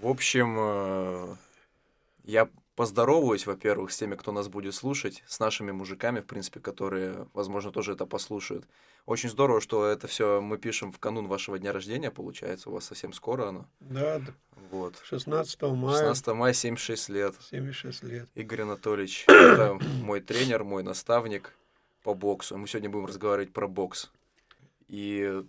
В общем, э, я поздороваюсь, во-первых, с теми, кто нас будет слушать, с нашими мужиками, в принципе, которые, возможно, тоже это послушают. Очень здорово, что это все мы пишем в канун вашего дня рождения, получается, у вас совсем скоро оно. Да, Вот. 16 мая. 16 мая, 76 лет. 76 лет. Игорь Анатольевич, это мой тренер, мой наставник по боксу. Мы сегодня будем разговаривать про бокс. И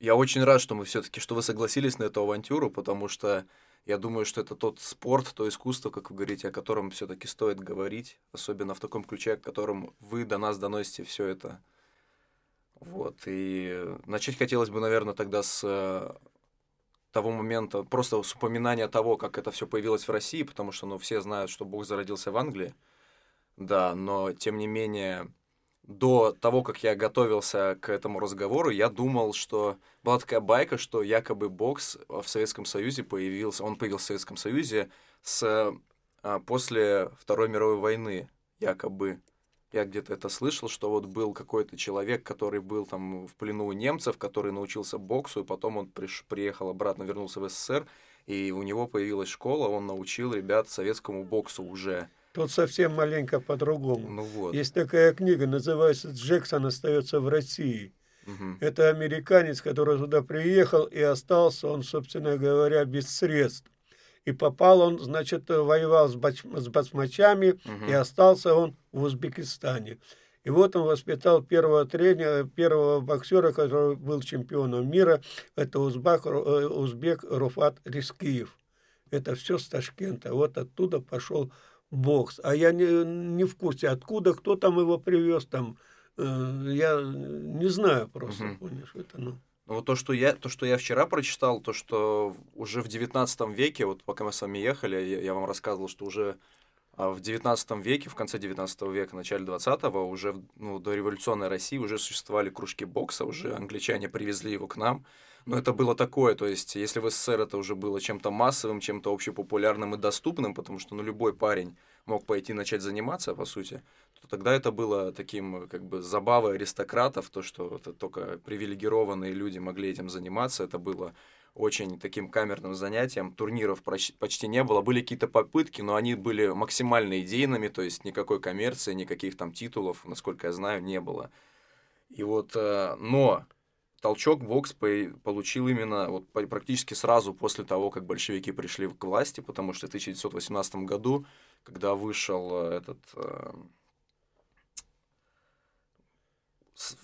я очень рад, что мы все-таки, что вы согласились на эту авантюру, потому что я думаю, что это тот спорт, то искусство, как вы говорите, о котором все-таки стоит говорить, особенно в таком ключе, о котором вы до нас доносите все это. Вот. И начать хотелось бы, наверное, тогда с э, того момента, просто с упоминания того, как это все появилось в России, потому что, ну, все знают, что Бог зародился в Англии, да, но, тем не менее, до того, как я готовился к этому разговору, я думал, что была такая байка, что якобы бокс в Советском Союзе появился, он появился в Советском Союзе с, а, после Второй мировой войны, якобы. Я где-то это слышал, что вот был какой-то человек, который был там в плену у немцев, который научился боксу, и потом он приш, приехал обратно, вернулся в СССР, и у него появилась школа, он научил ребят советскому боксу уже. Тут совсем маленько по-другому. Ну вот. Есть такая книга, называется «Джексон остается в России». Мгм. Это американец, который туда приехал и остался, он, собственно говоря, без средств. И попал он, значит, воевал с, бач- с басмачами, Мгм. и остался он в Узбекистане. И вот он воспитал первого тренера, первого боксера, который был чемпионом мира, это узбак, э, узбек Руфат Рискиев. Это все с Ташкента. Вот оттуда пошел бокс. А я не, не в курсе, откуда, кто там его привез, там, э, я не знаю просто, Мгм. понимаешь, это, ну. Ну, вот то, что я, то, что я вчера прочитал, то, что уже в 19 веке, вот пока мы с вами ехали, я, я вам рассказывал, что уже а, в 19 веке, в конце 19 века, начале 20-го, уже ну, до революционной России уже существовали кружки бокса, уже англичане привезли его к нам. Но это было такое, то есть, если в СССР это уже было чем-то массовым, чем-то общепопулярным и доступным, потому что ну, любой парень мог пойти начать заниматься, по сути, то тогда это было таким как бы забавой аристократов, то, что это только привилегированные люди могли этим заниматься, это было очень таким камерным занятием. Турниров почти не было. Были какие-то попытки, но они были максимально идейными, то есть никакой коммерции, никаких там титулов, насколько я знаю, не было. И вот, э, но толчок бокс по- получил именно вот практически сразу после того, как большевики пришли к власти, потому что в 1918 году, когда вышел э, этот э,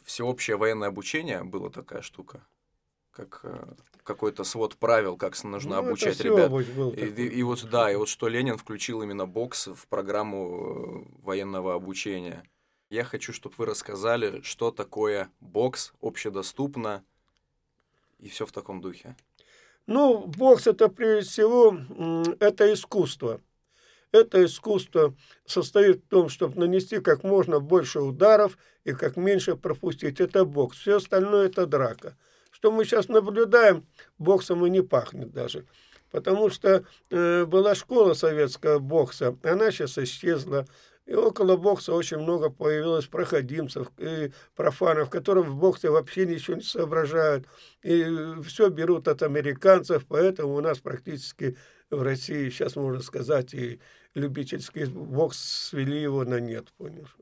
всеобщее военное обучение, была такая штука, как э, какой-то свод правил, как нужно Ну, обучать ребят. был И, и- и вот да, и вот что Ленин включил именно бокс в программу э, военного обучения. Я хочу, чтобы вы рассказали, что такое бокс, общедоступно и все в таком духе. Ну, бокс это прежде всего это искусство. Это искусство состоит в том, чтобы нанести как можно больше ударов и как меньше пропустить. Это бокс. Все остальное это драка. Что мы сейчас наблюдаем, боксом и не пахнет даже. Потому что э, была школа советская бокса, она сейчас исчезла. И около бокса очень много появилось проходимцев и профанов, которые в боксе вообще ничего не соображают. И все берут от американцев, поэтому у нас практически в России, сейчас можно сказать, и любительский бокс свели его на нет, понимаешь?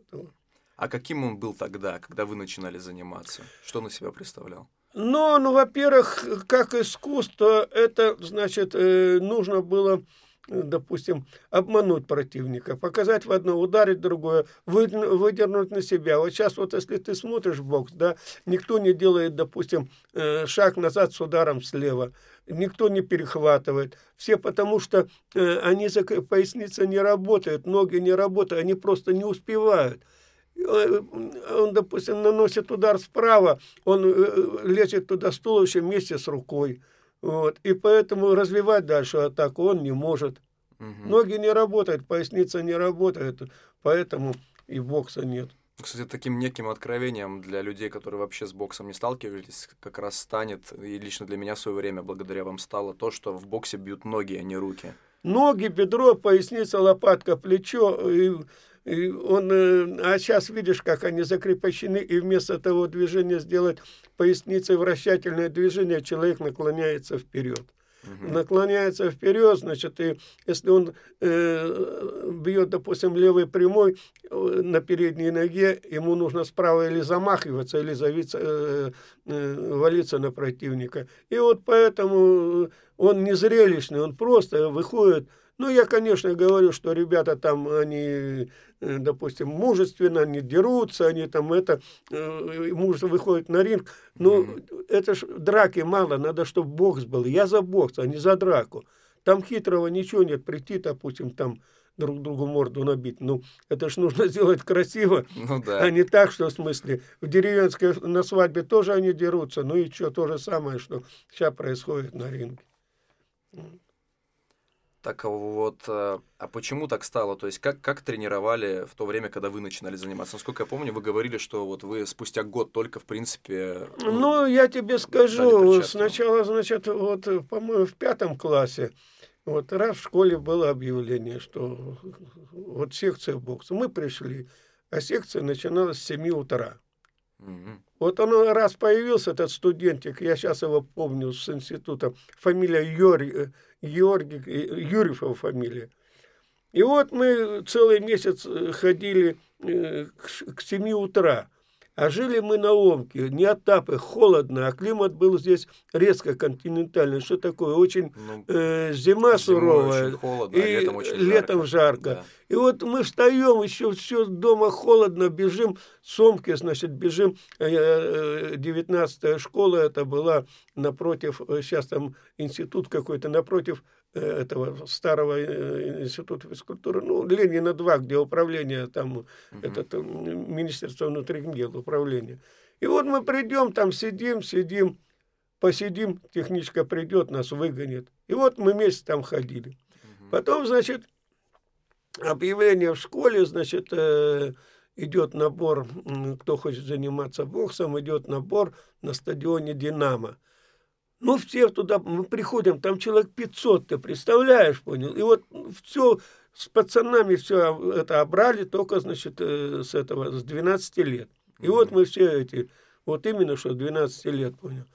А каким он был тогда, когда вы начинали заниматься? Что он из себя представлял? Но, ну, во-первых, как искусство, это, значит, э, нужно было, э, допустим, обмануть противника, показать в одно, ударить в другое, выдерну- выдернуть на себя. Вот сейчас вот если ты смотришь бокс, да, никто не делает, допустим, э, шаг назад с ударом слева, никто не перехватывает. Все потому что э, они поясница не работают, ноги не работают, они просто не успевают. Э, Он, допустим, наносит удар справа, он э, лезет туда с туловищем вместе с рукой. Вот. И поэтому развивать дальше атаку он не может. Мгм. Ноги не работают, поясница не работает, поэтому и бокса нет. Кстати, таким неким откровением для людей, которые вообще с боксом не сталкивались, как раз станет, и лично для меня в свое время, благодаря вам, стало то, что в боксе бьют ноги, а не руки. Ноги, бедро, поясница, лопатка, плечо. И он, э, а сейчас видишь, как они закрепощены, и вместо того движения сделать поясницей вращательное движение, человек наклоняется вперед. угу. наклоняется вперед, значит, и если он э, бьет, допустим, левой прямой э, на передней ноге, ему нужно справа или замахиваться, или завиться, э, э, валиться на противника. И вот поэтому он не зрелищный, он просто выходит ну, я, конечно, говорю, что ребята там, они, э, допустим, мужественно, они дерутся, они там это, э, мужество выходит на ринг. Но mm-hmm. это ж драки мало, надо, чтобы бокс был. Я за бокс, а не за драку. Там хитрого ничего нет, прийти, допустим, там друг другу морду набить. Ну, это ж нужно сделать красиво, ну, да. а не так, что в смысле. В деревенской на свадьбе тоже они дерутся, ну и что, то же самое, что сейчас происходит на ринге. Так вот, э, а почему так стало? То есть как, как тренировали в то время, когда вы начинали заниматься? Насколько я помню, вы говорили, что вот вы спустя год только, в принципе... Ну, ну я тебе скажу, сначала, значит, вот, по-моему, в пятом классе, вот раз в школе было объявление, что вот секция бокса. Мы пришли, а секция начиналась с 7 утра. Угу. Вот он раз появился, этот студентик, я сейчас его помню с института, фамилия Юрий, Георгий, Юрьев его фамилия. И вот мы целый месяц ходили э, к 7 утра. А жили мы на Омке, не Отапы, холодно, а климат был здесь резко континентальный. Что такое? Очень ну, э, зима суровая, очень холодно, а и а летом очень летом жарко. Да. И вот мы встаем, еще все дома холодно, бежим с Омки, значит, бежим, 19 э, школа это была напротив, сейчас э, там институт какой-то, напротив Э, этого старого э, института физкультуры, ну, Ленина 2, где управление, там, угу. этот Министерство внутренних дел, управление. И вот мы придем, там сидим, сидим, посидим, техничка придет, нас выгонит. И вот мы вместе там ходили. Угу. Потом, значит, объявление в школе, значит, э, идет набор, кто хочет заниматься боксом, идет набор на стадионе «Динамо». Ну, все туда, мы приходим, там человек 500, ты представляешь, понял? И вот все с пацанами все это обрали только, значит, э, с этого, с 12 лет. И mm-hmm. вот мы все эти, вот именно что 12 лет, понял.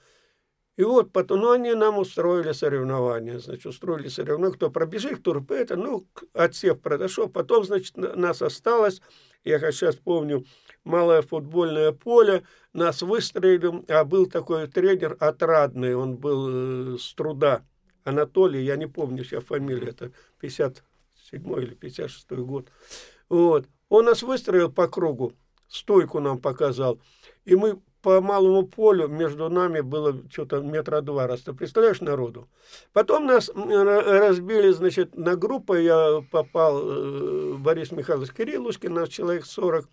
И вот потом, ну, они нам устроили соревнования, значит, устроили соревнования, кто пробежит, кто это, ну, отсев произошел. Потом, значит, нас осталось, я сейчас помню, малое футбольное поле, нас выстроили, а был такой тренер отрадный, он был э, с труда, Анатолий, я не помню сейчас фамилию, это 57 или 56 год. Вот. Он нас выстроил по кругу, стойку нам показал, и мы по малому полю между нами было что-то метра два роста. Представляешь, народу? Потом нас разбили, значит, на группы. Я попал, э, Борис Михайлович Кириллушкин, нас человек 40.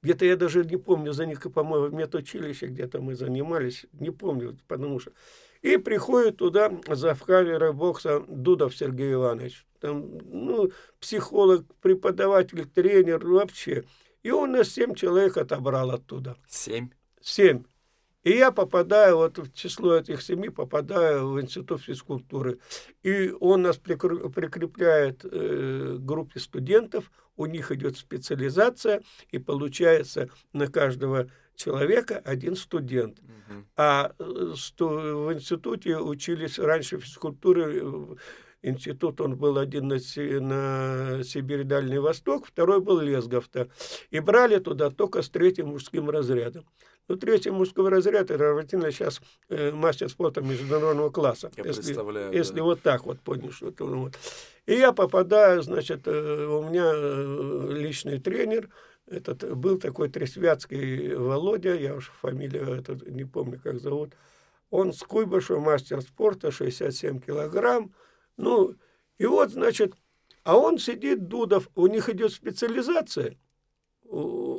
Где-то я даже не помню, за них, по-моему, в медучилище где-то мы занимались, не помню, потому что... И приходит туда завкавера бокса Дудов Сергей Иванович. Там, ну, психолог, преподаватель, тренер, вообще. И он нас семь человек отобрал оттуда. Семь? Семь. И я попадаю, вот в число этих семи попадаю в институт физкультуры. И он нас прикрепляет э, к группе студентов, у них идет специализация, и получается на каждого человека один студент. Угу. А э, в институте учились раньше физкультуры, э, институт, он был один на, на Сибирь Дальний Восток, второй был Лесговта. И брали туда только с третьим мужским разрядом. Ну, третий мужской разряд, это равнительно сейчас э, мастер спорта международного класса. Я если, представляю. Если да. вот так вот, понял, что это вот. И я попадаю, значит, э, у меня э, личный тренер, этот был такой Тресвятский Володя, я уж фамилию этот не помню, как зовут. Он с Куйбышев, мастер спорта, 67 килограмм. Ну, и вот, значит, а он сидит, Дудов, у них идет специализация –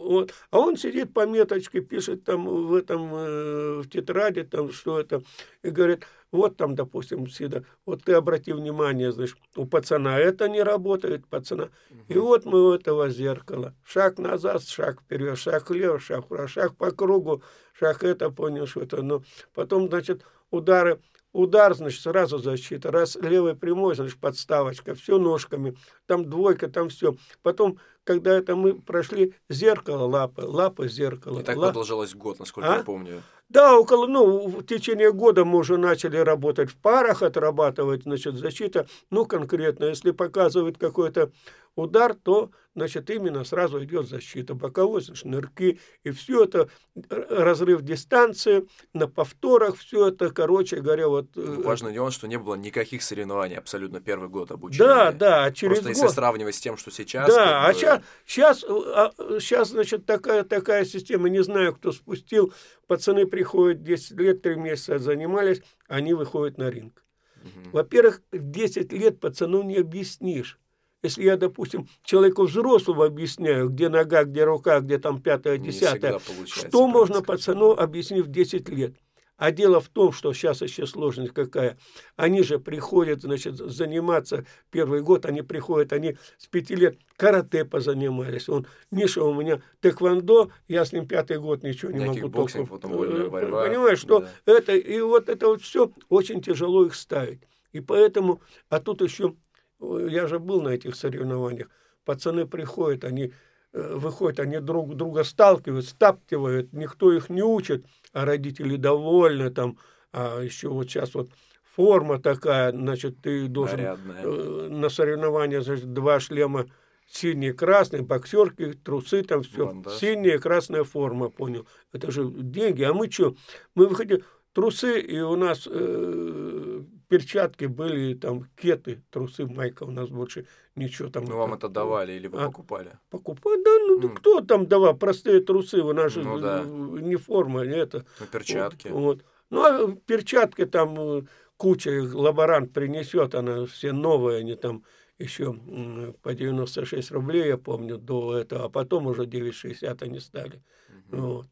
вот. А он сидит по меточке, пишет там в этом, э, в тетради, там что это, и говорит, вот там, допустим, Сида, вот ты обрати внимание, знаешь, у пацана это не работает, пацана. Угу. И вот мы у этого зеркала. Шаг назад, шаг вперед, шаг влево, шаг вправо, шаг по кругу, шаг это, понял, что это. Но потом, значит, удары Удар, значит, сразу защита. Раз левой прямой, значит, подставочка. Все ножками. Там двойка, там все. Потом когда это мы прошли зеркало, лапы, лапы, зеркало. И так лап... продолжалось год, насколько А? я помню. Да, около, ну, в течение года мы уже начали работать в парах, отрабатывать, значит, защита. Ну, конкретно, если показывает какой-то удар, то, значит, именно сразу идет защита. Боковой, шнырки, и все это, разрыв дистанции, на повторах, все это, короче говоря, вот... э, Ну, Важный нюанс, что не было никаких соревнований абсолютно первый год обучения. Да, да, а через Просто если год... сравнивать с тем, что сейчас... Да, а сейчас, сейчас, сейчас, значит, такая, такая система, не знаю, кто спустил, пацаны приходят 10 лет, 3 месяца занимались, они выходят на ринг. Во-первых, в 10 лет пацану не объяснишь. Если я, допустим, человеку взрослому объясняю, где нога, где рука, где там всегда получается что можно пацану объяснить в 10 лет? А дело в том, что сейчас еще сложность какая. Они же приходят, значит, заниматься первый год, они приходят, они с пяти лет карате позанимались. Он, Миша у меня тэквондо, я с ним пятый год ничего не могу потом вольная Э, Понимаешь, что да. это, и вот это вот все очень тяжело их ставить. И поэтому, а тут еще, э, я же был на этих соревнованиях, пацаны приходят, они э, выходят, они друг друга сталкивают, стаптивают, никто их не учит, а родители довольны там, а еще вот сейчас вот форма такая, значит, ты должен Нарядная. э, на соревнования, значит, два шлема синий, красный, боксерки, трусы, там все. Бандаж. Синяя, красная форма, понял. Это же деньги. А мы что? Мы выходили, трусы, и у нас э, перчатки были, там, кеты, трусы, майка у нас больше ничего там. Ну, вам это давали или вы А? покупали? Покупать, да, ну, кто там давал, простые трусы, у нас же Ну да. не форма, не это. Ну, перчатки. Вот, вот. Ну, а перчатки там э, куча лаборант принесет, она все новые, они там еще по 96 рублей, я помню, до этого, а потом уже 9,60 они стали. Мгм. Вот.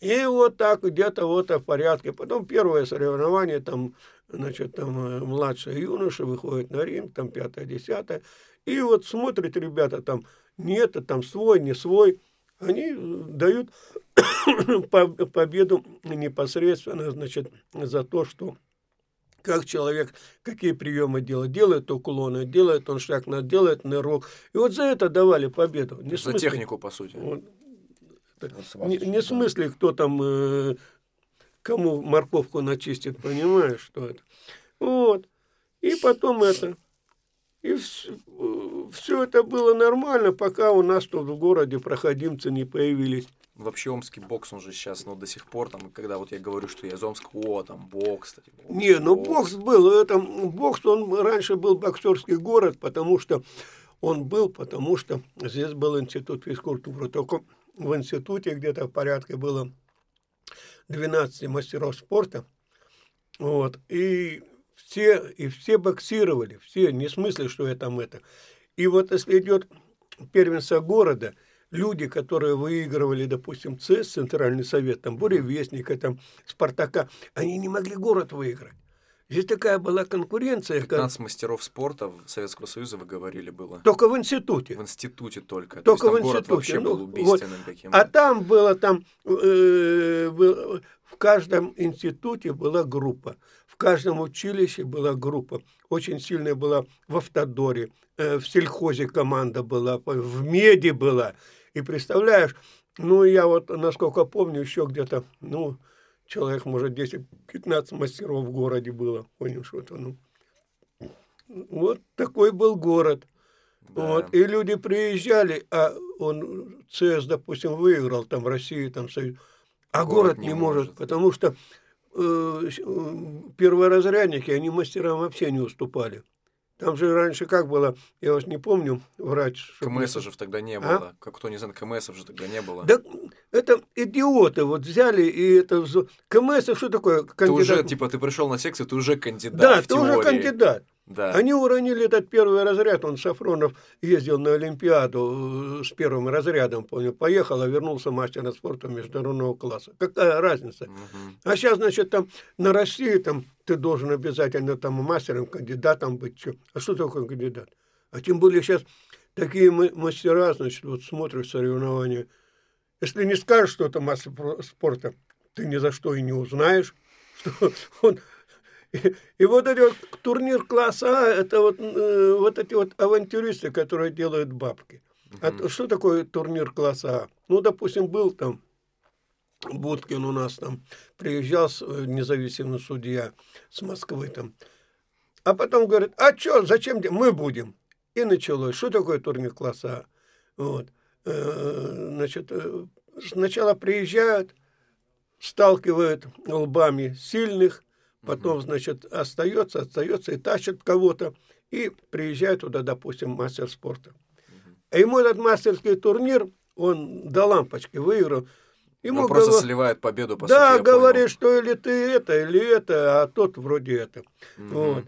И вот так где-то вот в порядке. Потом первое соревнование, там, значит, там э, младшие юноши выходят на ринг, там пятое, десятое. И вот смотрят ребята, там, нет, там свой, не свой. Они э, дают по- победу непосредственно, значит, за то, что как человек, какие приемы делает, делает уклоны, делает он шаг, на- делает нырок. И вот за это давали победу. Не За смысле- технику, по сути. вот. Не, не в смысле, кто там, э, кому морковку начистит, понимаешь, что это. Вот. И потом это. И все это было нормально, пока у нас тут в городе проходимцы не появились. Вообще омский бокс, он же сейчас, ну, до сих пор, там, когда вот я говорю, что я из Омска, о, там, бокс, кстати. бокс, Не, ну бокс был, это бокс, он раньше был боксерский город, потому что он был, потому что здесь был институт физкультуры. Только в институте где-то в порядке было 12 мастеров спорта. Вот. И все, и все боксировали, все, не в смысле, что я там это. И вот если идет первенство города, люди, которые выигрывали, допустим, ЦС, Центральный совет, там, Буревестника, там, Спартака, они не могли город выиграть. Здесь такая была конкуренция. как- 15 мастеров спорта в Советского Союза, вы говорили, было. Только в институте. В институте только. Только То есть в город институте, вообще ну, был вот. убийственным каким-то. А там было там э, в каждом институте была группа, каждом училище была группа. Очень сильная была в автодоре, э, в сельхозе команда была, в меди была. И представляешь, ну я вот, насколько помню, еще где-то, ну человек, может, 10-15 мастеров в городе было, понял что-то, ну. Вот такой был город. Да. Вот, и люди приезжали, а он ЦС, допустим, выиграл там в России, там Союз, а Город город, не может, может. потому что перворазрядники, они мастерам вообще не уступали. Там же раньше как было, я вас не помню, врач. чтоб не- КМС же тогда не А? было. Как кто не знает, КМС же тогда не было. Да это идиоты вот взяли и это... КМС, что такое ты кандидат? уже, типа, ты пришел на секцию, ты уже кандидат да, ты уже теории. кандидат. Да. Они уронили этот первый разряд. Он Сафронов ездил на Олимпиаду э, с первым разрядом, понял. Поехал, а вернулся мастером спорта международного класса. Какая разница? Мгм. А сейчас, значит, там на России там ты должен обязательно там мастером, кандидатом быть. Чё? А что такое кандидат? А тем более сейчас такие ма- мастера, значит, вот смотришь соревнования. Если не скажешь, что это мастер спорта, ты ни за что и не узнаешь, что он... И, и вот этот вот турнир класса А, это вот, э, вот эти вот авантюристы, которые делают бабки. А что такое турнир класса А? Ну, допустим, был там Будкин у нас там приезжал э, независимый судья с Москвы там. А потом говорит, а что, зачем мы будем? И началось. Что такое турнир класса А? Вот. Э, значит, сначала приезжают, сталкивают лбами сильных, потом, значит, остается, остается и тащат кого-то, и приезжает туда, допустим, мастер спорта. А ему этот мастерский турнир, он до лампочки выиграл. Ему Он просто гова- сливает победу, по да, сути, говорит, понял. что или ты это, или это, а тот вроде это. Мгм. Вот.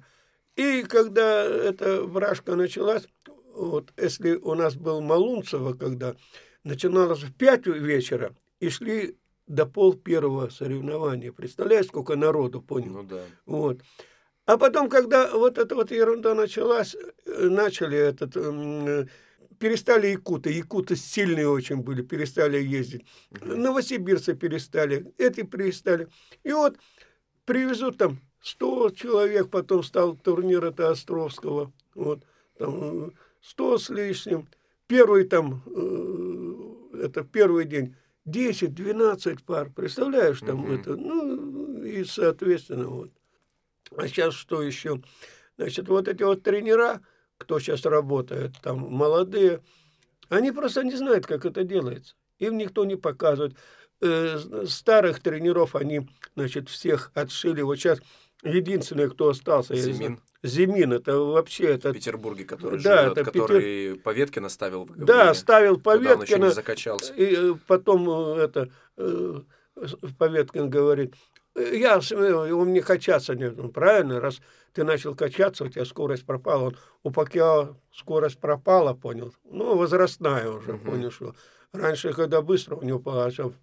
И когда эта вражка началась, вот, если у нас был Малунцево, когда начиналось в 5 вечера и шли до пол первого соревнования. Представляешь, сколько народу понял? Ну да. Вот. А потом, когда вот эта вот ерунда началась, э, начали этот, м, э, перестали якуты, якуты сильные очень были, перестали ездить, новосибирцы перестали, эти перестали. И вот привезут там 100 человек, потом стал турнир это Островского, вот, там э, 100 с лишним. Первый там, э, это первый день, 10-12 пар, представляешь, там Мгм. это, ну, и соответственно, вот. А сейчас что еще? Значит, вот эти вот тренера, кто сейчас работает, там молодые, они просто не знают, как это делается. Им никто не показывает. Э, старых тренеров они, значит, всех отшили. Вот сейчас единственный, кто остался, не Зимин Зимин, это вообще в это Петербурге, который Да, живет, это который Поветкина ставил, вы да, говорили, ставил когда он еще Поветкина, не закачался. и э, потом э, это э, Поветкин говорит, «Э, я, он мне качаться не, ну, правильно, раз ты начал качаться, у тебя скорость пропала. Он, у Пакьяо скорость пропала, понял. Ну, возрастная уже, Мгм. понял, что раньше, когда быстро у него получалось,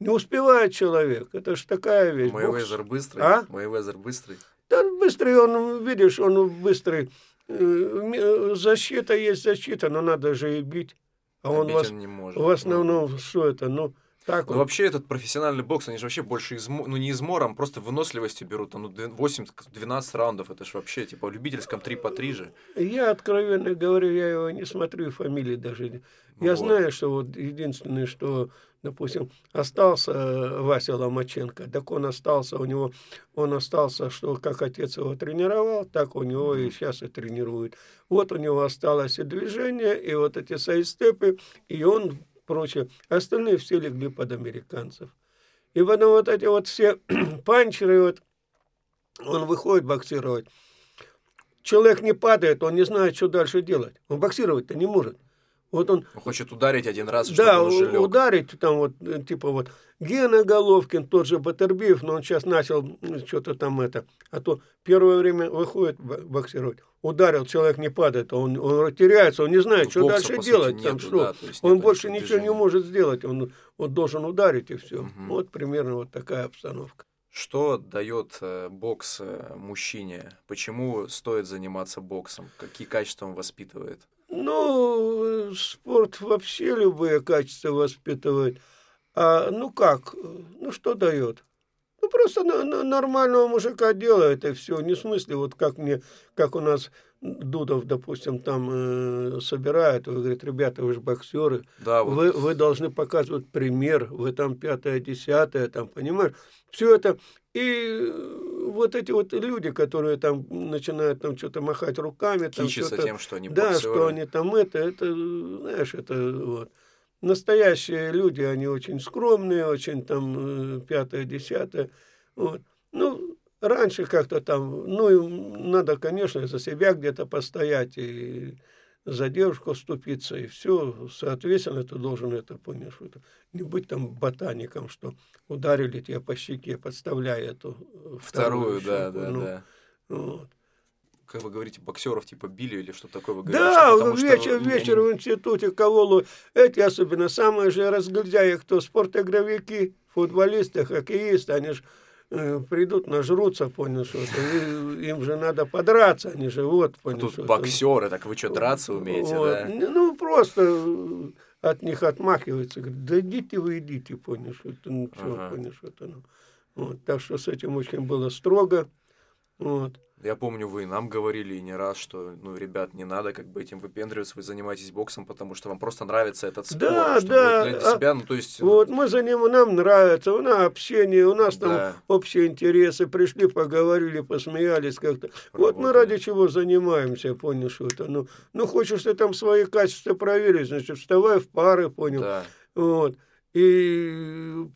не успевает человек. Это ж такая вещь. Мейвезер быстрый. А? Мейвезер быстрый. Да быстрый он, видишь, он быстрый. Э, Защита есть защита, но надо же и бить. А он бить в, ос- он не может. в основном, что это, ну, так Ну, вот. вообще, этот профессиональный бокс, они же вообще больше измо... ну, не измором, просто выносливостью берут. Ну, 8-12 раундов, это же вообще, типа, в любительском 3 по 3 же. Я, откровенно говорю, я его не смотрю, фамилии даже. Я Вот. знаю, что вот единственное, что, допустим, остался э, Вася Ломаченко, так он остался, у него, он остался, что как отец его тренировал, так у него и сейчас и тренирует. Вот у него осталось и движение, и вот эти сайстепы, и он прочее. Остальные все легли под американцев. И потом вот эти вот все панчеры, вот, он выходит боксировать, человек не падает, он не знает, что дальше делать. Он боксировать-то не может. Вот он, Он хочет ударить один раз, да, чтобы ударить, там вот, э, типа вот, Гена Головкин, тот же Батербиев, но он сейчас начал что-то там это, а то первое время выходит бо- боксировать, ударил, человек не падает, он, он теряется, он не знает, Ну, что бокса, дальше по сути, делать, там нету, что. да, он больше никаких ничего не может сделать, он, он должен ударить и все. Мгм. Вот примерно вот такая обстановка. Что дает э, бокс э, мужчине? Почему стоит заниматься боксом? Какие качества он воспитывает? Ну, спорт вообще любые качества воспитывает. А, ну как, ну что дает? Ну просто на- нормального мужика делает и все. Не смысле, вот как мне, как у нас Дудов, допустим, там э, собирает, и говорит, ребята, вы же боксеры, Да, вот вы, вы должны показывать пример, вы там пятое, десятое, там, понимаешь? Все это. И э, вот эти вот люди, которые там начинают там что-то махать руками, там что-то... тем, что они Да, боксеры. что они там это, это, знаешь, это вот. Настоящие люди, они очень скромные, очень там э, пятое, десятое. Вот. Ну, раньше как-то там, ну, надо, конечно, за себя где-то постоять и за девушку вступиться, и все, соответственно, ты должен это, понимаешь, это, не быть там ботаником, что ударили тебя по щеке, подставляя эту э, Вторую, да, щеку. да, Ну, да. вот. Как вы говорите, боксеров типа били или что такое вы говорите? Да, что потому что вечер, вечер в институте кого Эти особенно самые же разгильдяи, кто спортогровики, футболисты, хоккеисты, они же придут, нажрутся, понял, что им же надо подраться, они же вот, А понял, тут что это. боксеры, так вы что, драться умеете, Вот. да? Ну, просто э, от них отмахиваются, говорят, да идите вы, идите, понял, что это, ну, Ага. понял, что это, ну. Вот, так что с этим очень было строго. Вот. Я помню, вы нам говорили и не раз, что, ну, ребят, не надо как бы этим выпендриваться, вы занимаетесь боксом, потому что вам просто нравится этот спорт. Да, да. Для себя, ну, то есть... Вот мы за ним, нам нравится, у нас общение, у нас там Да. общие интересы, пришли, поговорили, посмеялись как-то. Вот мы ради чего занимаемся, понял, что это. Ну, ну хочешь ты там свои качества проверить, значит, вставай в пары, понял. Да. Вот. И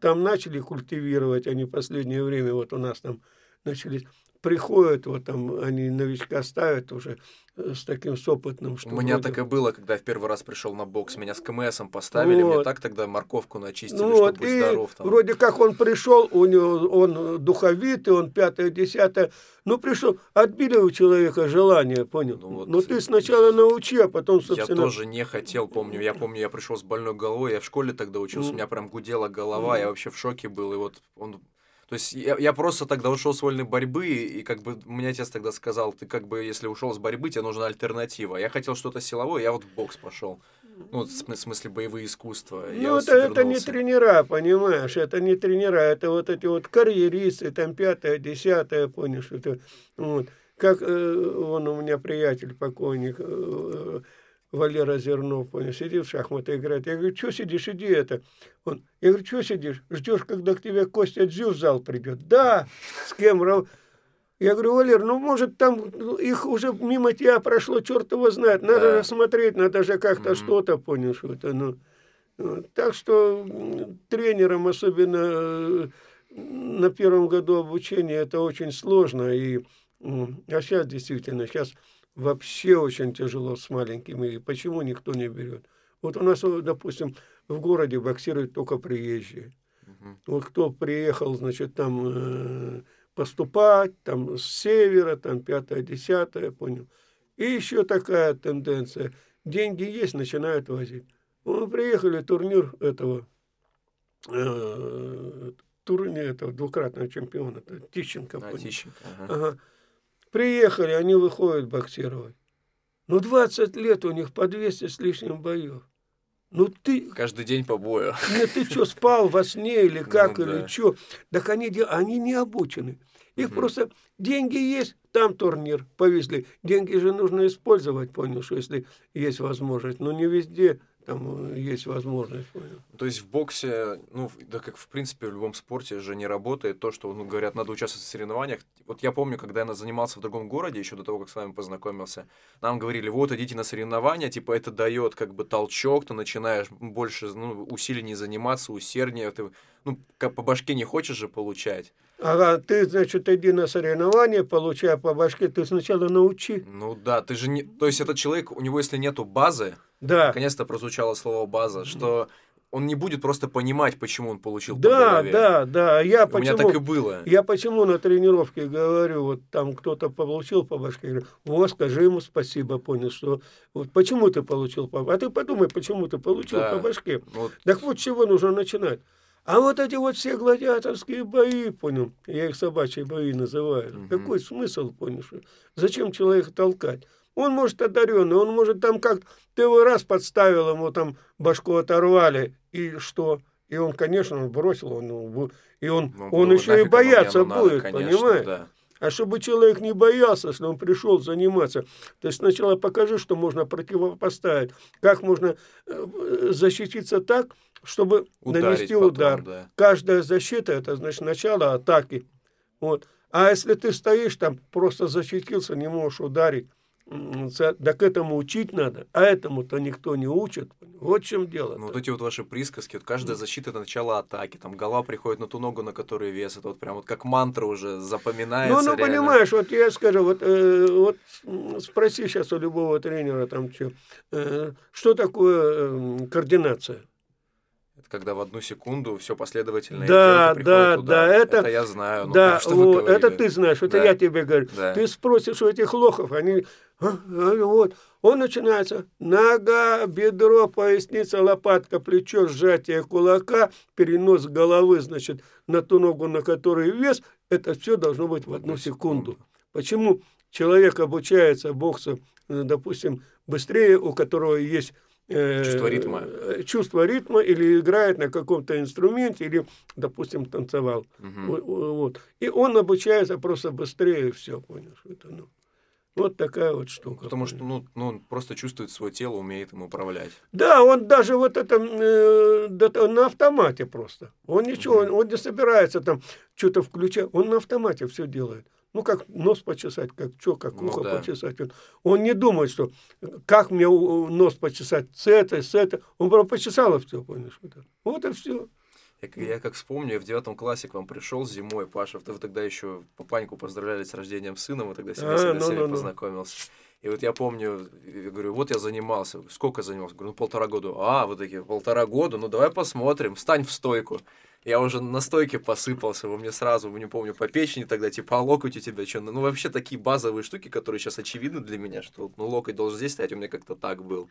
там начали культивировать они последнее время, вот у нас там начались, приходят, вот там они новичка ставят уже э, с таким с опытным, что У меня вроде- так и было, когда я в первый раз пришел на бокс. Меня с КМСом поставили, мне Вот. так тогда морковку начистили, Ну вот, и здоров. Там. вроде как он пришел, у него он духовитый, он пятое, десятое. Ну, пришел, отбили у человека желание, понял? Ну вот, Но ты сначала научи, а потом, Я собственно... тоже не хотел, помню. Я помню, я пришел с больной головой, я в школе тогда учился, у Мгм. меня прям гудела голова, я вообще в шоке был. И вот он. То есть я, я просто тогда ушел с вольной борьбы, и как бы мне отец тогда сказал, ты как бы, если ушел с борьбы, тебе нужна альтернатива. Я хотел что-то силовое, я вот в бокс пошел. Ну, в см- смысле боевые искусства. Я Ну, вот это, это не тренера, понимаешь, это не тренера, это вот эти вот карьеристы, там пятое, десятое, понял, что это, вот. Как э, он у меня приятель, покойник, э, Валера Зернов, понял, сидит в шахматы играет. Я говорю, что сидишь, иди это. Он, я говорю, что сидишь, ждешь, когда к тебе Костя Дзю в зал придет. Да, с кем? Я говорю, Валер, ну, может, там ну, их уже мимо тебя прошло, черт его знает. Надо Да. же смотреть, надо же как-то Мгм. что-то, понял, что это, ну. Вот. Так что тренерам, особенно э, на первом году обучения, это очень сложно. И, а сейчас действительно, сейчас вообще очень тяжело с маленькими. И почему никто не берет? Вот у нас, допустим, в городе боксируют только приезжие. Мгм. Вот кто приехал, значит, там э, поступать, там с севера, там пятое, десятое, понял. И еще такая тенденция. Деньги есть, начинают возить. Мы приехали, турнир этого, э, турнир этого двукратного чемпиона, это Тищенко. А, понял. Тищенко, ага. Ага. Приехали, они выходят боксировать. Ну, 20 лет у них по 200 с лишним боев. Ну, ты, Каждый день по бою. нет, ты что, спал во сне или как, Ну, или да. что? Так они, они не обучены. Их Мгм. просто деньги есть, там турнир повезли. Деньги же нужно использовать, понял, что если есть возможность. Но не везде там э, есть возможность, понял. То есть в боксе, ну, да как в принципе в любом спорте же не работает то, что, ну, говорят, надо участвовать в соревнованиях. Вот я помню, когда я занимался в другом городе, еще до того, как с вами познакомился, нам говорили, вот, идите на соревнования, типа, это дает как бы толчок, ты начинаешь больше, ну, усиленнее заниматься, усерднее, ты, ну, как по башке не хочешь же получать. Ага, ты, значит, иди на соревнования, получай по башке, ты сначала научи. Ну да, ты же не... То есть этот человек, у него если нету базы, Да, наконец-то прозвучало слово база, что он не будет просто понимать, почему он получил по да, да, да. Я У меня почему... так и было. Я почему на тренировке говорю, вот там кто-то получил по башке, я говорю, вот, скажи ему спасибо, понял, что вот почему ты получил по А ты подумай, почему ты получил Да. по башке. Вот Так вот, с чего нужно начинать. А вот эти вот все гладиаторские бои, понял, я их собачьи бои называю. Мгм. Какой смысл, понял? Зачем человека толкать? Он может одаренный, он может там как ты его раз подставил, ему там башку оторвали, и что? И он, конечно, он бросил, он, ну, и он, Ну, он ну, еще и бояться оно надо, будет, конечно, понимаешь? да. А чтобы человек не боялся, что он пришел заниматься, то есть сначала покажи, что можно противопоставить, как можно э, защититься так, чтобы Ударить нанести потом, удар. да. Каждая защита это значит начало атаки. Вот. А если ты стоишь там, просто защитился, не можешь ударить, так этому учить надо, а этому-то никто не учит. Вот в чем дело. Ну, вот эти вот ваши присказки, вот каждая защита это начало атаки, там голова приходит на ту ногу, на которой вес, это вот прям вот как мантра уже Ну, запоминается. ну, реально. понимаешь, вот я скажу, вот, э, вот спроси сейчас у любого тренера, там, что, э, что такое э, координация? Это когда в одну секунду все последовательно Да, идет, да, удар. да, это- я знаю. Ну, да, что вот, это ты знаешь, это Да. я тебе говорю. Да. Ты спросишь у этих лохов, они, «А, а, вот, он начинается, нога, бедро, поясница, лопатка, плечо, сжатие кулака, перенос головы, значит, на ту ногу, на которой вес, это все должно быть в одну секунду. Почему человек обучается боксу, э, допустим, быстрее, у которого есть э, Чувство ритма. э, чувство ритма или играет на каком-то инструменте, или, допустим, танцевал. Вот, вот. И он обучается просто быстрее, все, понял, что это, ну. Вот такая вот штука. Потому что, ну, ну, он просто чувствует свое тело, умеет им управлять. Да, он даже вот это э, на автомате просто. Он ничего, он, он не собирается там что-то включать. Он на автомате все делает. Ну, как нос почесать, как что, как Ну ухо да. почесать. Он, он не думает, что как мне у- нос почесать с этой, с этой. Он просто почесал и все, понимаешь. Вот, это. вот и все. Я, я как вспомню, я в девятом классе к вам пришел зимой, Паша, вы тогда еще папаньку поздравляли с рождением сына, мы тогда с А, ну, ну, ну. познакомился. И вот я помню, я говорю, вот я занимался. Сколько занимался? Говорю, ну полтора года. А, вы такие, полтора года? Ну давай посмотрим, встань в стойку. Я уже на стойке посыпался, вы мне сразу, не помню, по печени тогда, типа, а локоть у тебя что? Ну, вообще такие базовые штуки, которые сейчас очевидны для меня, что, ну, локоть должен здесь стоять, у меня как-то так был.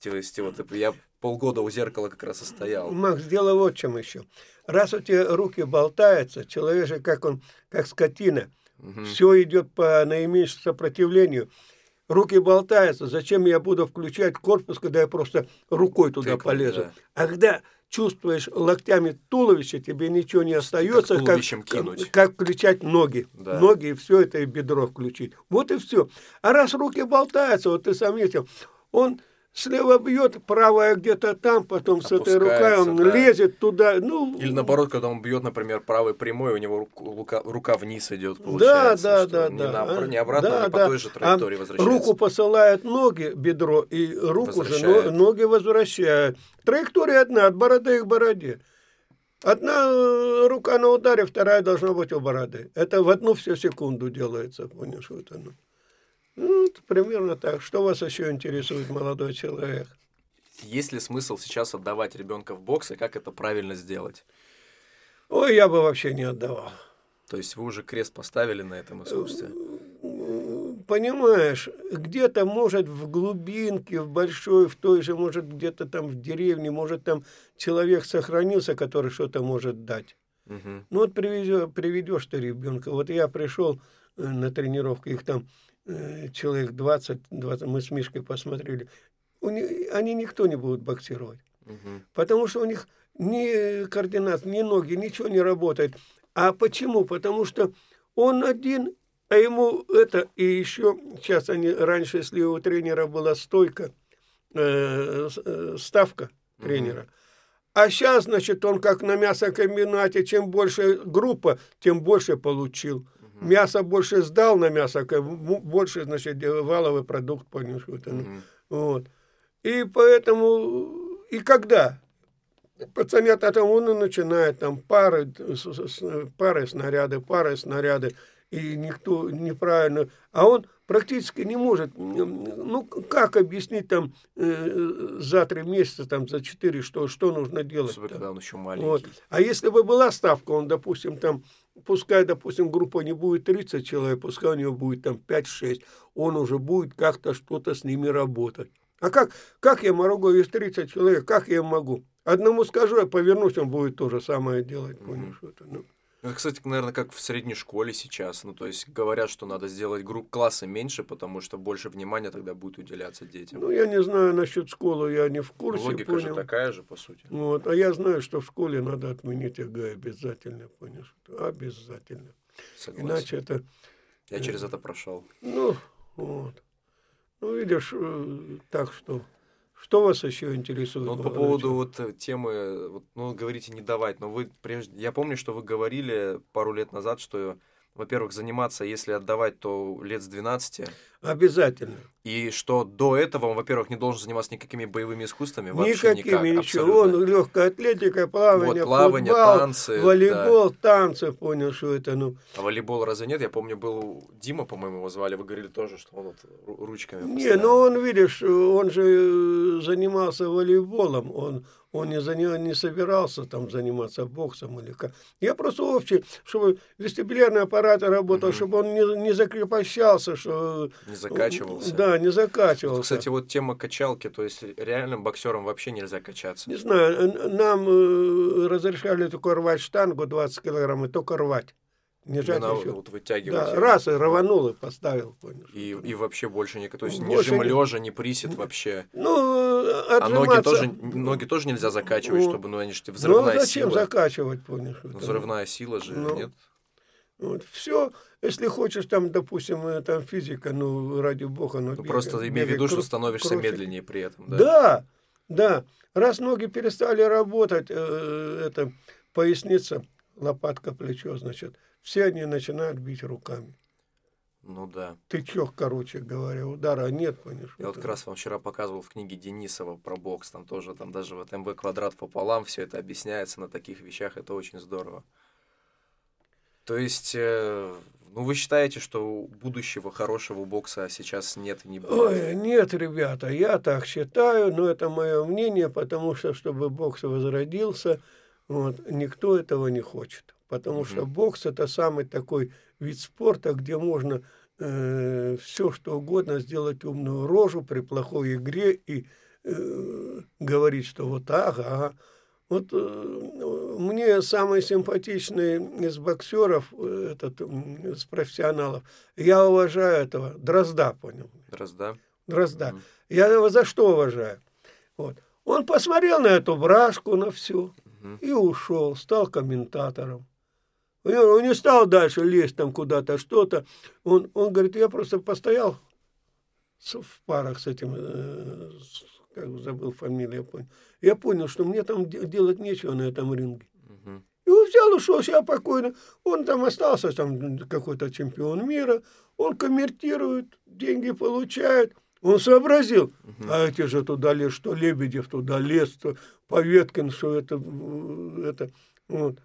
То есть, вот, я полгода у зеркала как раз и стоял. Макс, дело вот в чем еще. Раз у тебя руки болтаются, человек же, как он, как скотина, Мгм. все идет по наименьшему сопротивлению. Руки болтаются. Зачем я буду включать корпус, когда я просто рукой туда Тыкал, полезу? да. А когда чувствуешь локтями туловище, тебе ничего не остается, как, кинуть. как включать ноги. Да. Ноги и все это и бедро включить. Вот и все. А раз руки болтаются, вот ты заметил, он слева бьет, правая где-то там, потом с этой рукой он да. лезет туда. Ну, Или наоборот, когда он бьет, например, правой прямой, у него рука, рука вниз идет, Да, получается. да, что да, не, да. на- А, не обратно, да, не по да. той же А траектории возвращается. Руку посылает ноги, бедро, и руку же ноги возвращает. Траектория одна, от бороды к бороде. Одна э, рука на ударе, вторая должна быть у бороды. Это в одну всю секунду делается, понимаешь, вот оно. Ну, примерно так. Что вас еще интересует, молодой человек? Есть ли смысл сейчас отдавать ребенка в бокс, и как это правильно сделать? Ой, я бы вообще не отдавал. То есть вы уже крест поставили на этом искусстве? Понимаешь, где-то, может, в глубинке, в большой, в той же, может, где-то там в деревне, может, там человек сохранился, который что-то может дать. Мгм. Ну вот привезё- приведешь ты ребенка. Вот я пришел э, на тренировку, их там человек 20, 20, мы с Мишкой посмотрели. У ни- они никто не будут боксировать. Мгм. Потому что у них ни координат, ни ноги, ничего не работает. А почему? Потому что он один, а ему это, и еще, сейчас они, раньше, если у тренера была стойка, э, э, ставка тренера, а сейчас, значит, он как на мясокомбинате, чем больше группа, тем больше получил. Мгм. Мясо больше сдал на мясо, больше, значит, э, валовый продукт, понимаешь, вот. Мгм. Вот. И поэтому, и когда пацанята там он и начинает там пары, с- пары снаряды, пары снаряды, и никто неправильно, а он практически не может, ну как объяснить там э, за три месяца, там за четыре, что, что нужно делать? Особенно, когда он еще Вот. маленький. А если бы была ставка, он, допустим, там, пускай, допустим, группа не будет 30 человек, пускай у него будет там 5-6, он уже будет как-то что-то с ними работать. А как, как я могу, из 30 человек, как я могу? Одному скажу, я повернусь, он будет то же самое делать, понимаешь? Это, ну. Это, кстати, наверное, как в средней школе сейчас. Ну, то есть говорят, что надо сделать групп классы меньше, потому что больше внимания тогда будет уделяться детям. ну, я не знаю насчет школы, я не в курсе, Логика же понял. такая же, по сути. Вот, а я знаю, что в школе надо отменить ЕГЭ обязательно, понимаешь? Обязательно. Согласен. Иначе это Я через это прошел. Ну, вот. Ну, видишь, э, так что. Что вас еще интересует? Ну, по поводу вот э, темы, вот, ну, говорите, не давать, но вы прежде... Я помню, что вы говорили пару лет назад, что, во-первых, заниматься, если отдавать, то лет с 12, Обязательно. и что до этого он, во-первых, не должен заниматься никакими боевыми искусствами, вообще Никакими никак, ничего. абсолютно. Он легкая атлетика, плавание, Вот, плавание, футбол, танцы, волейбол, танцы, понял, что это, ну. А волейбол разве нет? Я помню, был Дима, по-моему, его звали, вы говорили тоже, что он вот ру- ручками Не, постоянно. ну он, видишь, он же э, занимался волейболом, он, он не, заня- не собирался там заниматься боксом или как. Я просто общий, чтобы вестибулярный аппарат работал, Мгм. чтобы он не, не закрепощался, что... Не закачивался. Да, не закачивался. Кстати, вот тема качалки, то есть реальным боксерам вообще нельзя качаться. Не знаю, нам э, разрешали только рвать штангу 20 килограмм, и только рвать. Не жать Именно еще. вот вытягивать. Да, раз и рванул и поставил, понял. И, и вообще больше не... То есть Больше жим не- лежа, ни присед вообще. Ну, А ноги отжиматься- тоже, ноги тоже нельзя закачивать, Ну, чтобы, ну, они же Ну, взрывная зачем сила. закачивать, понял? Ну, Взрывная сила же, Ну, нет? Вот, все, если хочешь, там, допустим, э, там физика, ну, ради бога, ну, Ну, бегай, просто имей в виду, что становишься крутит. медленнее при этом, да? Да, да. Раз ноги перестали работать, э, это поясница, лопатка, плечо, значит, все они начинают бить руками. Ну да. Тычок, короче говоря, удара нет, понимаешь? Я вот как раз вам вчера показывал в книге Денисова про бокс, там тоже, там даже вот МВ квадрат пополам, все это объясняется на таких вещах, это очень здорово. То есть, э, ну вы считаете, что будущего хорошего бокса сейчас нет и не будет? Ой, нет, ребята, я так считаю, но это мое мнение, потому что, чтобы бокс возродился, вот, никто этого не хочет. Потому что Мгм. бокс это самый такой вид спорта, где можно все что угодно сделать умную рожу при плохой игре и э, говорить, что вот ага, ага. Вот э, мне самый симпатичный из боксеров, э, этот, из профессионалов, я уважаю этого, Дрозда, понял? Раз, да? Дрозда. Мгм. Я его за что уважаю? Вот. Он посмотрел на эту брашку, на все, Мгм. и ушел, стал комментатором. Он не стал дальше лезть там куда-то, что-то. Он, он говорит, я просто постоял в парах с этим, э, с- как забыл фамилию, я понял. Я понял, что мне там де- делать нечего на этом ринге. Мгм. И он взял, ушел себя спокойно. Он там остался, там какой-то чемпион мира. Он комментирует, деньги получает. Он сообразил. Мгм. А эти же туда лез, что Лебедев туда лез, что Поветкин, что это... это вот.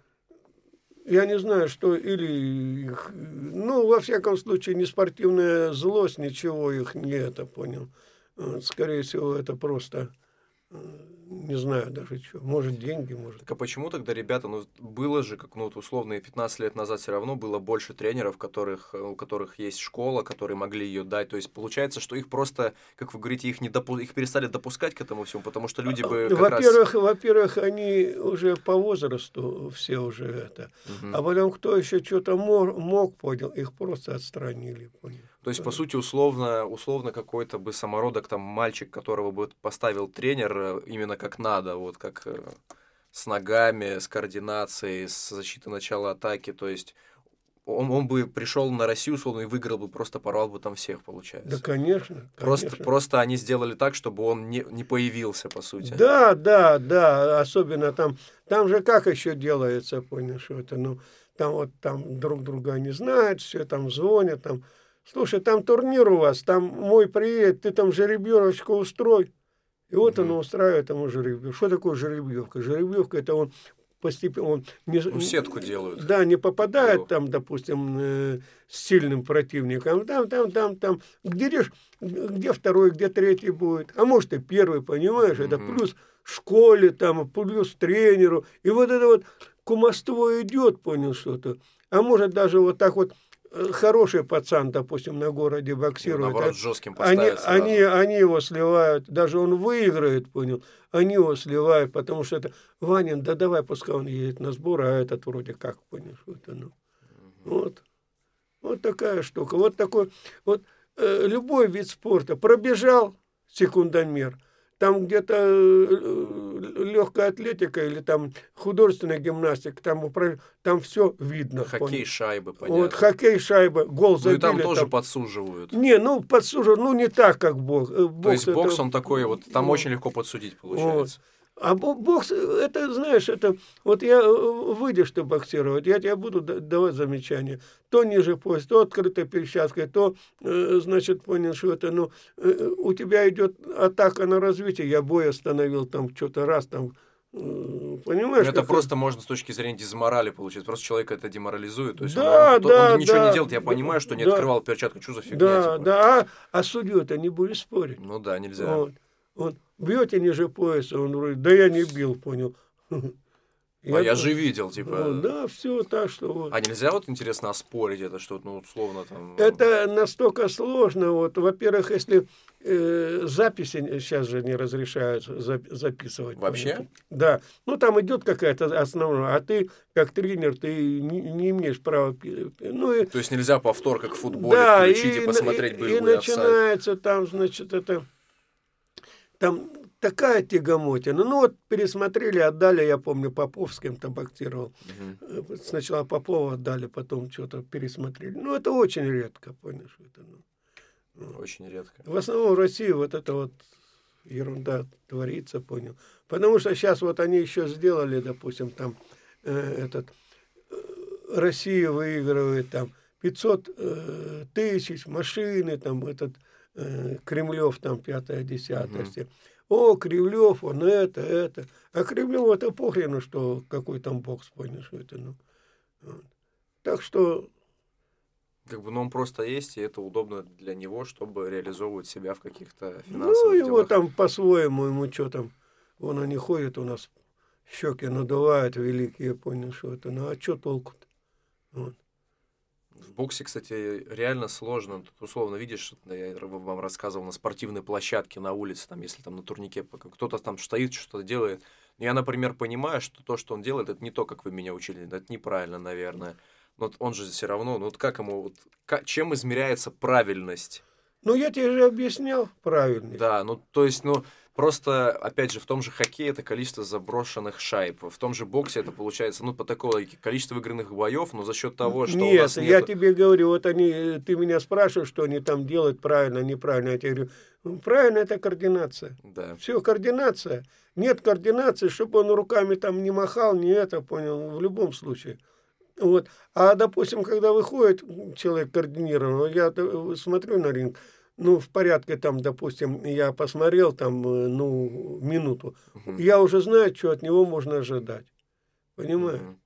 Я не знаю, что или их, ну, во всяком случае, не спортивная злость, ничего их не это, понял. Вот, Скорее всего, это просто, э, не знаю даже что, может, деньги, может. Так а почему тогда, ребята, ну было же, как ну вот условно, и 15 лет назад все равно было больше тренеров, которых, э, у которых есть школа, которые могли ее дать. То есть получается, что их просто, как вы говорите, их не допу... их перестали допускать к этому всему, потому что люди бы как раз... Во-первых, во-первых, они уже по возрасту все уже это. Мгм. А потом, кто еще что-то мог, мог, понял, их просто отстранили, понял. То есть, по сути, условно, условно какой-то бы самородок, там, мальчик, которого бы поставил тренер э, именно как надо, вот как э, с ногами, с координацией, с защитой начала атаки, то есть он, он бы пришел на Россию, условно, и выиграл бы, просто порвал бы там всех, получается. Да, конечно. просто, конечно. просто они сделали так, чтобы он не, не появился, по сути. Да, да, да, особенно там, там же как еще делается, понял, что это, ну, там вот там друг друга не знают, все там звонят, там, слушай, там турнир у вас, там мой приедет, ты там жеребьевочку устрой. И вот Мгм. он устраивает ему жеребьевку. Что такое жеребьевка? Жеребьевка это он постепенно, он не, Ну, сетку делают. Да, не попадает Его. там, допустим, э, с сильным противником. Там, там, там, там. Где, реш- где второй, где третий будет. А может и первый, понимаешь? Это Мгм. плюс школе, там, плюс тренеру. И вот это вот кумовство идет, понял что-то. А может даже вот так вот хороший пацан, допустим, на городе Его, боксирует. наоборот, а- жестким они, сразу. они, они его сливают, даже он выиграет, понял, они его сливают, потому что это Ванин, да давай, пускай он едет на сбор, а этот вроде как, понял, что это, ну, вот, вот такая штука, вот такой, вот э, любой вид спорта, пробежал секундомер, там где-то легкая атлетика или там художественная гимнастика, там, там все видно. Хоккей, шайбы, понятно. Вот хоккей, шайба, гол ну забили. и там тоже там. подсуживают. Не, ну подсуживают, ну не так, как бокс. Э, То есть бокс, это- он такой вот, там ну, очень легко подсудить получается. А бо- бокс, э, это, знаешь, это... Вот я, э, выйдешь ты боксировать, я тебе буду да- давать замечания. То ниже пояс, то открытой перчаткой, то, э, значит, понял, что это, ну, э, у тебя идет атака на развитие, я бой остановил там что-то раз, там, э, понимаешь? Это просто можно с точки зрения дезморали получить. Просто человека это деморализует. То есть Да, он, он- да, он ничего да, не делает. Я понимаю, что не да. открывал перчатку. Что за фигня? Да, типа? да, а, а судью это не будешь спорить. Ну да, нельзя. Вот. Вот. Бьете ниже пояса, он вроде, да я не бил, понял. а я же видел, типа. Ну, да, все так, что вот. А нельзя вот интересно оспорить это, что ну условно там. Это настолько сложно. Вот, во-первых, если э, записи сейчас же не разрешают за, записывать. Вообще? Понятно? Да. Ну там идет какая-то основная, а ты как тренер ты не, не имеешь права. Ну и. То есть нельзя повтор как в футболе да, включить и, и посмотреть и, и начинается там, значит, это там такая тягомотина. Ну вот пересмотрели, отдали, я помню, Поповским там боксировал. Угу. Сначала Попова отдали, потом что-то пересмотрели. Ну это очень редко, понимаешь? Это, ну, очень редко. В основном в России вот это вот ерунда творится, понял. Потому что сейчас вот они еще сделали, допустим, там э, этот э, Россия выигрывает там 500 э, тысяч машины, там этот э, Кремлев там пятое, десятое. Угу о, Кривлев, он это, это. А Кривлеву это похрену, что какой там бокс, понял, что это, ну. Вот. Так что... Как бы, ну, он просто есть, и это удобно для него, чтобы реализовывать себя в каких-то финансовых Ну, его делах. там по-своему, ему что там, вон они ходят у нас, щеки надувают великие, понял, что это, ну, а что толку-то? Вот. В боксе, кстати, реально сложно. Тут условно видишь, я вам рассказывал на спортивной площадке на улице, там, если там на турнике кто-то там стоит, что-то делает. Я, например, понимаю, что то, что он делает, это не то, как вы меня учили, это неправильно, наверное. Но он же все равно, ну вот как ему, вот, как, чем измеряется правильность? Ну, я тебе же объяснял правильно. Да, ну, то есть, ну, Просто, опять же, в том же хоккее это количество заброшенных шайб. В том же боксе это получается, ну, по такое количество выигранных боев, но за счет того, что нет, у нас нет... я тебе говорю, вот они, ты меня спрашиваешь, что они там делают правильно, неправильно. Я тебе говорю, «Ну, правильно это координация. Да. Все, координация. Нет координации, чтобы он руками там не махал, не это, понял, в любом случае. Вот. А, допустим, когда выходит человек координированный, я смотрю на ринг, ну, в порядке там, допустим, я посмотрел там, э, ну, минуту, угу. я уже знаю, что от него можно ожидать. Понимаешь? Угу.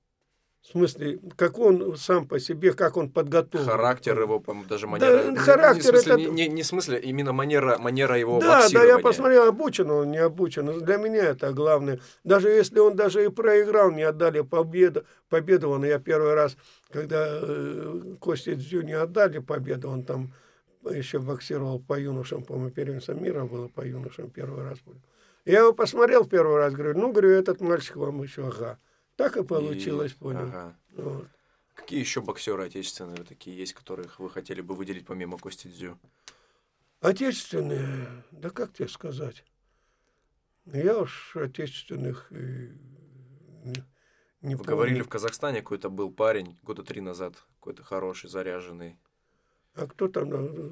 В смысле, как он сам по себе, как он подготовлен. Характер его, даже манера. Да, характер не, в смысле, это... не, не в смысле, именно манера, манера его Да, да, я посмотрел, обучен он, не обучен. Для меня это главное. Даже если он даже и проиграл, не отдали победу, победу он, я первый раз, когда э, Косте Дзю не отдали победу, он там еще боксировал по юношам, по-моему, первенство мира было по юношам первый раз. Был. Я его посмотрел первый раз, говорю, ну, говорю, этот мальчик вам еще, ага. Так и получилось, и... понял. Ага. Вот. Какие еще боксеры отечественные такие есть, которых вы хотели бы выделить помимо Кости Дзю? Отечественные? Да как тебе сказать? Я уж отечественных и не, не Вы помню. говорили, в Казахстане какой-то был парень года три назад, какой-то хороший, заряженный. А кто там?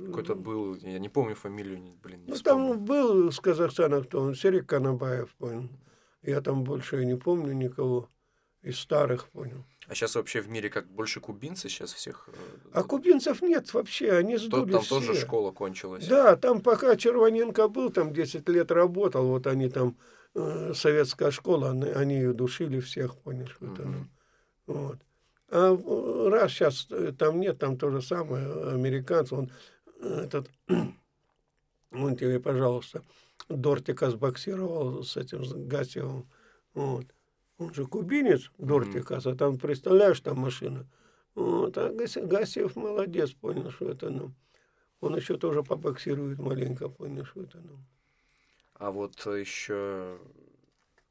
Какой-то был, я не помню фамилию, блин, не Ну, там был с Казахстана кто он, Серик Канабаев, понял. Я там больше не помню никого из старых, понял. А сейчас вообще в мире как больше кубинцы сейчас всех? Э, а кубинцев нет вообще, они сдулись Там все. тоже школа кончилась. Да, там пока Червоненко был, там 10 лет работал, вот они там, э, советская школа, они, они ее душили всех, понимаешь, вот, угу. вот. А раз сейчас э, там нет, там то же самое, американцы, он этот, он тебе, пожалуйста, Дортика сбоксировал с этим с Гасиевым, вот. Он же кубинец, Дортикас, а там, представляешь, там машина. Вот, а Гасиев молодец, понял, что это, ну, он еще тоже побоксирует маленько, понял, что это, ну. А вот еще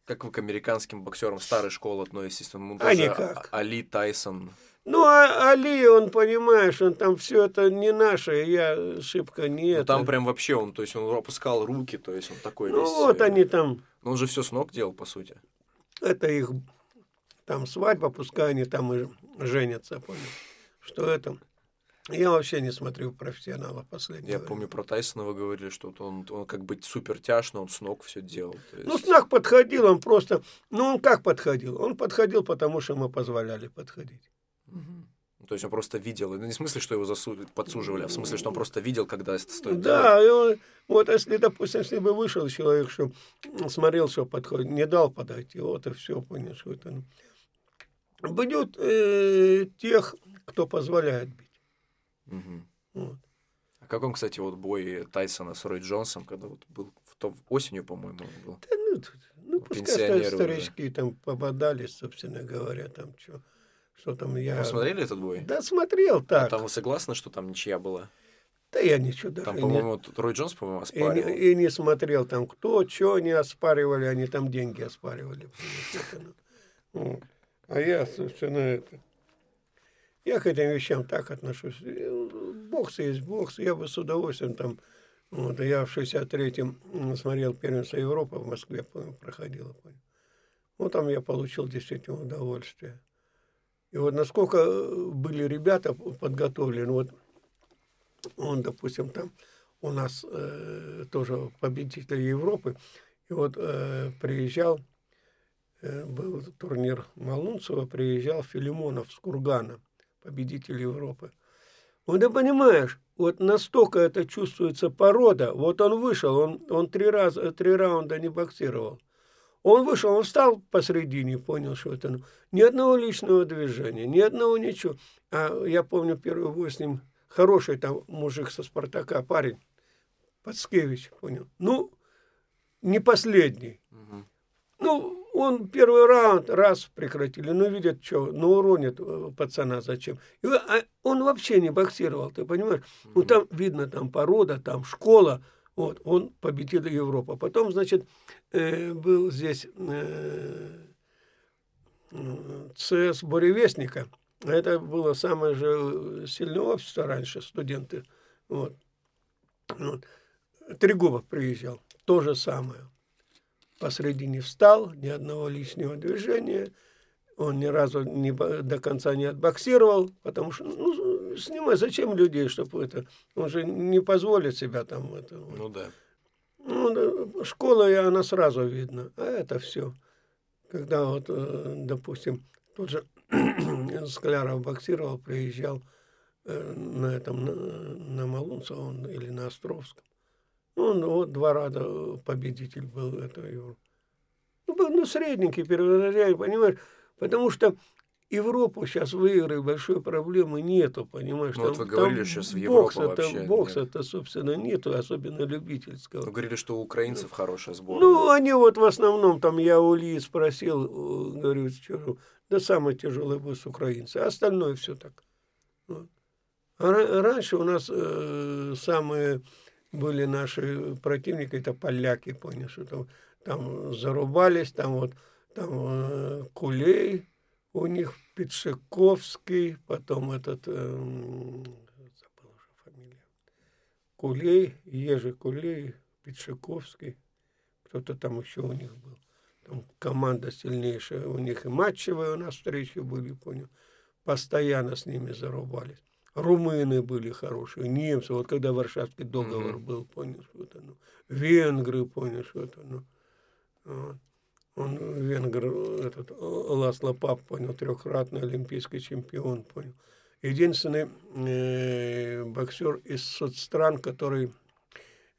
как вы к американским боксерам старой школы относитесь? Ну, а никак. Али Тайсон. Ну, а Али, он, понимаешь, он там все это не наше, я шибко не ну, это. Там прям вообще он, то есть он опускал руки, то есть он такой Ну, весь, вот э, они там. Ну, он же все с ног делал, по сути. Это их там свадьба, пускай они там и женятся, понял. Что это? Я вообще не смотрю профессионалов последнего. Я помню, про Тайсона вы говорили, что он, он как бы супер тяж, но он с ног все делал. Есть... Ну, с ног подходил, он просто... Ну, он как подходил? Он подходил, потому что мы позволяли подходить. Угу. То есть он просто видел, ну, не в смысле, что его засу... подсуживали, а в смысле, что он просто видел, когда это стоит Да, и он, вот если, допустим, если бы вышел человек, что смотрел, что подходит, не дал подойти, вот и все, понял, что это... Бьют э, тех, кто позволяет бить. Угу. Вот. А как он, кстати, вот бой Тайсона с Рой Джонсом, когда вот был в том осенью, по-моему, был? Да, ну, ну пускай старички там пободались, собственно говоря, там что. Что там я... Вы смотрели этот бой? Да, смотрел А так. там вы согласны, что там ничья была? Да я ничего даже Там, не- по-моему, тут Рой Джонс, по-моему, и, оспаривал. не, и не смотрел там, кто, что они оспаривали, они там деньги оспаривали. ну. А я, собственно, это... Я к этим вещам так отношусь. Э, Бокс есть бокс, я бы с удовольствием там... Вот, я в 63-м смотрел первенство Европы в Москве, помню, проходило. Помню. Вот там я получил действительно удовольствие. И вот насколько э, были ребята подготовлены, вот он, допустим, там у нас э, тоже победитель Европы, и вот э, приезжал, э, был турнир Малунцева, приезжал Филимонов с Кургана, победитель Европы. Вот ты понимаешь, вот настолько это чувствуется порода. Вот он вышел, он, он три, раза, три раунда не боксировал. Он вышел, он встал посредине, понял, что это... ну, ни одного личного движения, ни одного ничего. А я помню первый бой с ним, хороший там мужик со «Спартака», парень, Пацкевич, понял. Ну, не последний. Мгм. Ну, он первый раунд раз прекратили, ну, видят, что, ну, уронит э, пацана зачем. И, а он вообще не боксировал, ты понимаешь? Ну, там видно, там порода, там школа, вот, он победил Европу. Потом, значит, э, был здесь э, э, ЦС Буревестника. Это было самое же сильное общество раньше, студенты. Вот. Вот. Трегубов приезжал, то же самое посредине встал, ни одного лишнего движения. Он ни разу не, до конца не отбоксировал, потому что, ну, снимай, зачем людей, чтобы это... Он же не позволит себя там это... Ну да. Ну, школа, и она сразу видно. А это все. Когда вот, э, допустим, тот же Скляров боксировал, приезжал э, на этом, на, на Малунца он, или на Островском. Он вот два раза победитель был этого Европы. Ну, был, ну, средненький, перворожденный, понимаешь? Потому что Европу сейчас выиграть большой проблемы нету, понимаешь? Ну, вот вы говорили, сейчас в Европу бокса вообще бокса нет. это, собственно, нету, особенно любительского. Вы говорили, что у украинцев хорошая сборная. Ну, они вот в основном, там я у Ильи спросил, э, говорю, что, да самый тяжелый босс украинцы, а остальное все так. Вот. А ра- раньше у нас э, самые были наши противники, это поляки, понял, что там, там зарубались, там вот, там э, Кулей, у них Петшиковский, потом этот, эм, забыл уже фамилию, Кулей, Ежи Кулей, Петшиковский, кто-то там еще у них был. Там команда сильнейшая, у них и матчевые у нас встречи были, понял. Постоянно с ними зарубались. Румыны были хорошие, немцы, вот когда Варшавский договор Мгм. был, понял, что это, ну, венгры, понял, ну, вот. Он венгр, этот Ласло Пап, понял, трехкратный олимпийский чемпион, понял. Единственный э, боксер из соцстран, который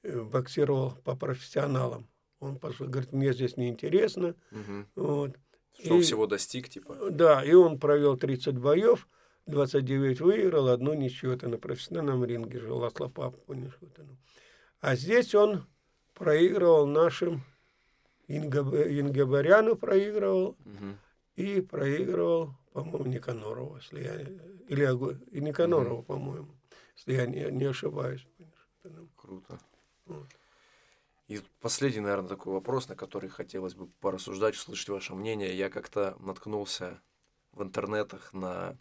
э, боксировал по профессионалам. Он пошел, говорит, мне здесь неинтересно. Мгм. Вот. Что И- всего достиг, типа. Да, и он провел 30 боев, 29 выиграл, одну ничью. Это на профессиональном ринге же Ласло Пап, понял, что это, ну. А здесь он проигрывал нашим Ингабаряну проигрывал Мгм. и проигрывал, по-моему, Никанорову, если я или Никанорову, по-моему, если я не, не ошибаюсь. Круто. Вот. И последний, наверное, такой вопрос, на который хотелось бы порассуждать, услышать ваше мнение. Я как-то наткнулся в интернетах на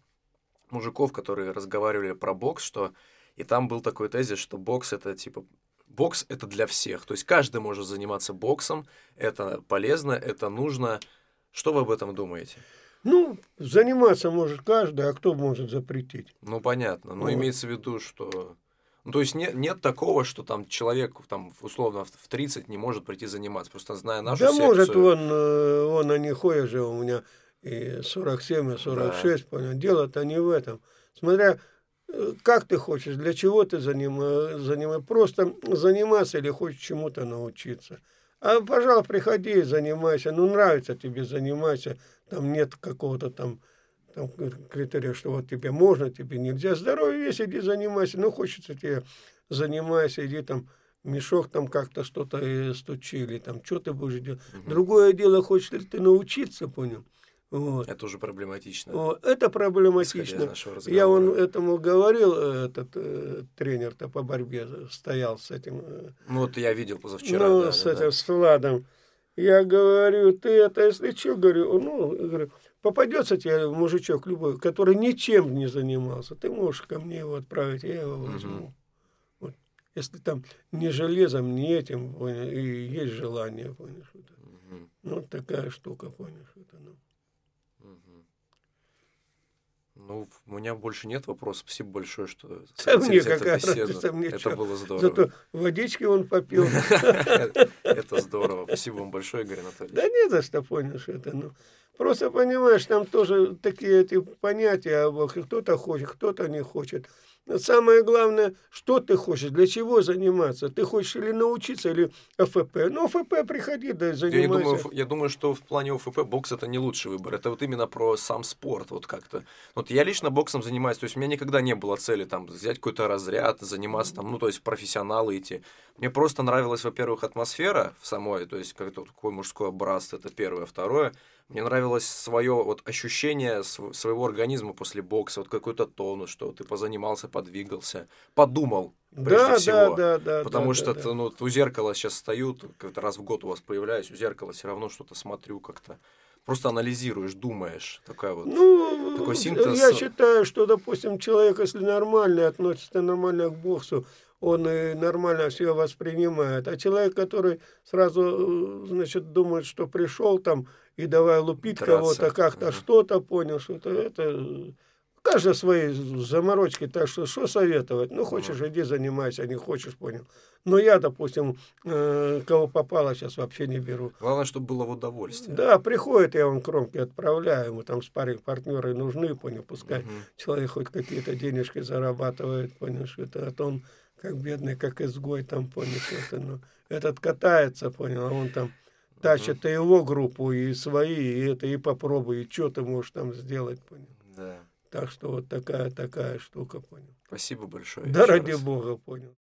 мужиков, которые разговаривали про бокс, что и там был такой тезис, что бокс это типа бокс это для всех. То есть каждый может заниматься боксом, это полезно, это нужно. Что вы об этом думаете? Ну, заниматься может каждый, а кто может запретить? Ну, понятно. Но Вот. имеется в виду, что... Ну, то есть нет, нет такого, что там человек, там, условно, в 30 не может прийти заниматься. Просто зная нашу да секцию... может, он, э, он, они ходят же у меня и 47, и 46, понял. Дело-то не в этом. Смотря, э, как ты хочешь, для чего ты занима- занимаешь. Просто заниматься или хочешь чему-то научиться. А, пожалуйста, приходи и занимайся. Ну, нравится тебе, занимайся. Там нет какого-то там, там критерия, что вот тебе можно, тебе нельзя. Здоровье есть, иди занимайся. Ну, хочется тебе, занимайся, иди там мешок там как-то что-то э, стучили, там, что ты будешь делать. Мгм. Другое дело, хочешь ли ты научиться, понял? Вот. Это уже проблематично. О, это проблематично. Я он этому говорил, э, этот э, тренер-то по борьбе стоял с этим, э, Ну, вот я видел позавчера. ну, да, с да, этим, да. с Владом. Я говорю, ты это, если что, говорю, ну, говорю, попадется тебе мужичок любой, который ничем не занимался, ты можешь ко мне его отправить, я его возьму. Вот. Если там ни железом, ни этим, понял, и есть желание, понял, это. Мгм, Ну, вот такая штука, понял, это. Ну. Ну, у меня больше нет вопросов. Спасибо большое, что Да мне какая разница, мне Это чё. было здорово. Зато водички он попил. Это здорово. Спасибо вам большое, Игорь Анатольевич. Да не за что, понял, что это, ну. Просто, понимаешь, там тоже такие эти понятия, кто-то хочет, кто-то не хочет. Но самое главное, что ты хочешь, для чего заниматься. Ты хочешь или научиться, или ОФП. Ну, ОФП приходи, да и Я, думаю, занимайся. я думаю, что в плане ОФП бокс это не лучший выбор. Это вот именно про сам спорт, вот как-то. Вот я лично боксом занимаюсь, то есть у меня никогда не было цели там взять какой-то разряд, заниматься там, ну, то есть профессионалы идти. Мне просто нравилась, во-первых, атмосфера в самой, то есть как-то вот такое мужское братство, это первое. Второе, мне нравилось свое вот ощущение св- своего организма после бокса, вот какой-то тонус, что ты позанимался, подвигался, подумал, прежде Да, всего. да, да, да. Потому да, что да, да. ну, у зеркала сейчас стою, как-то раз в год у вас появляюсь, у зеркала все равно что-то смотрю как-то. Просто анализируешь, думаешь. Такая вот. Ну, такой синтез. я считаю, что, допустим, человек, если нормально относится нормально к боксу, он и нормально все воспринимает. А человек, который сразу, э, значит, думает, что пришел там и давай лупить кого-то, как-то Мгм. что-то понял, что-то это... Каждый свои заморочки, так что что советовать? Ну, хочешь, иди занимайся, не хочешь, понял. Но я, допустим, э, кого попало, сейчас вообще не беру. Главное, чтобы было в удовольствие. Да, приходит, я он кромки отправляю, ему там спарринг партнеры нужны, понял, пускай Мгм. человек хоть какие-то денежки зарабатывает, понял, что это, а то он как бедный, как изгой там, понял, что это, ну, этот катается, понял, а он там тащит и его группу, и свои, и это, и попробуй, и что ты можешь там сделать, понял. Да. Так что вот такая, такая штука, понял. Спасибо большое. Да ради раз. бога, понял.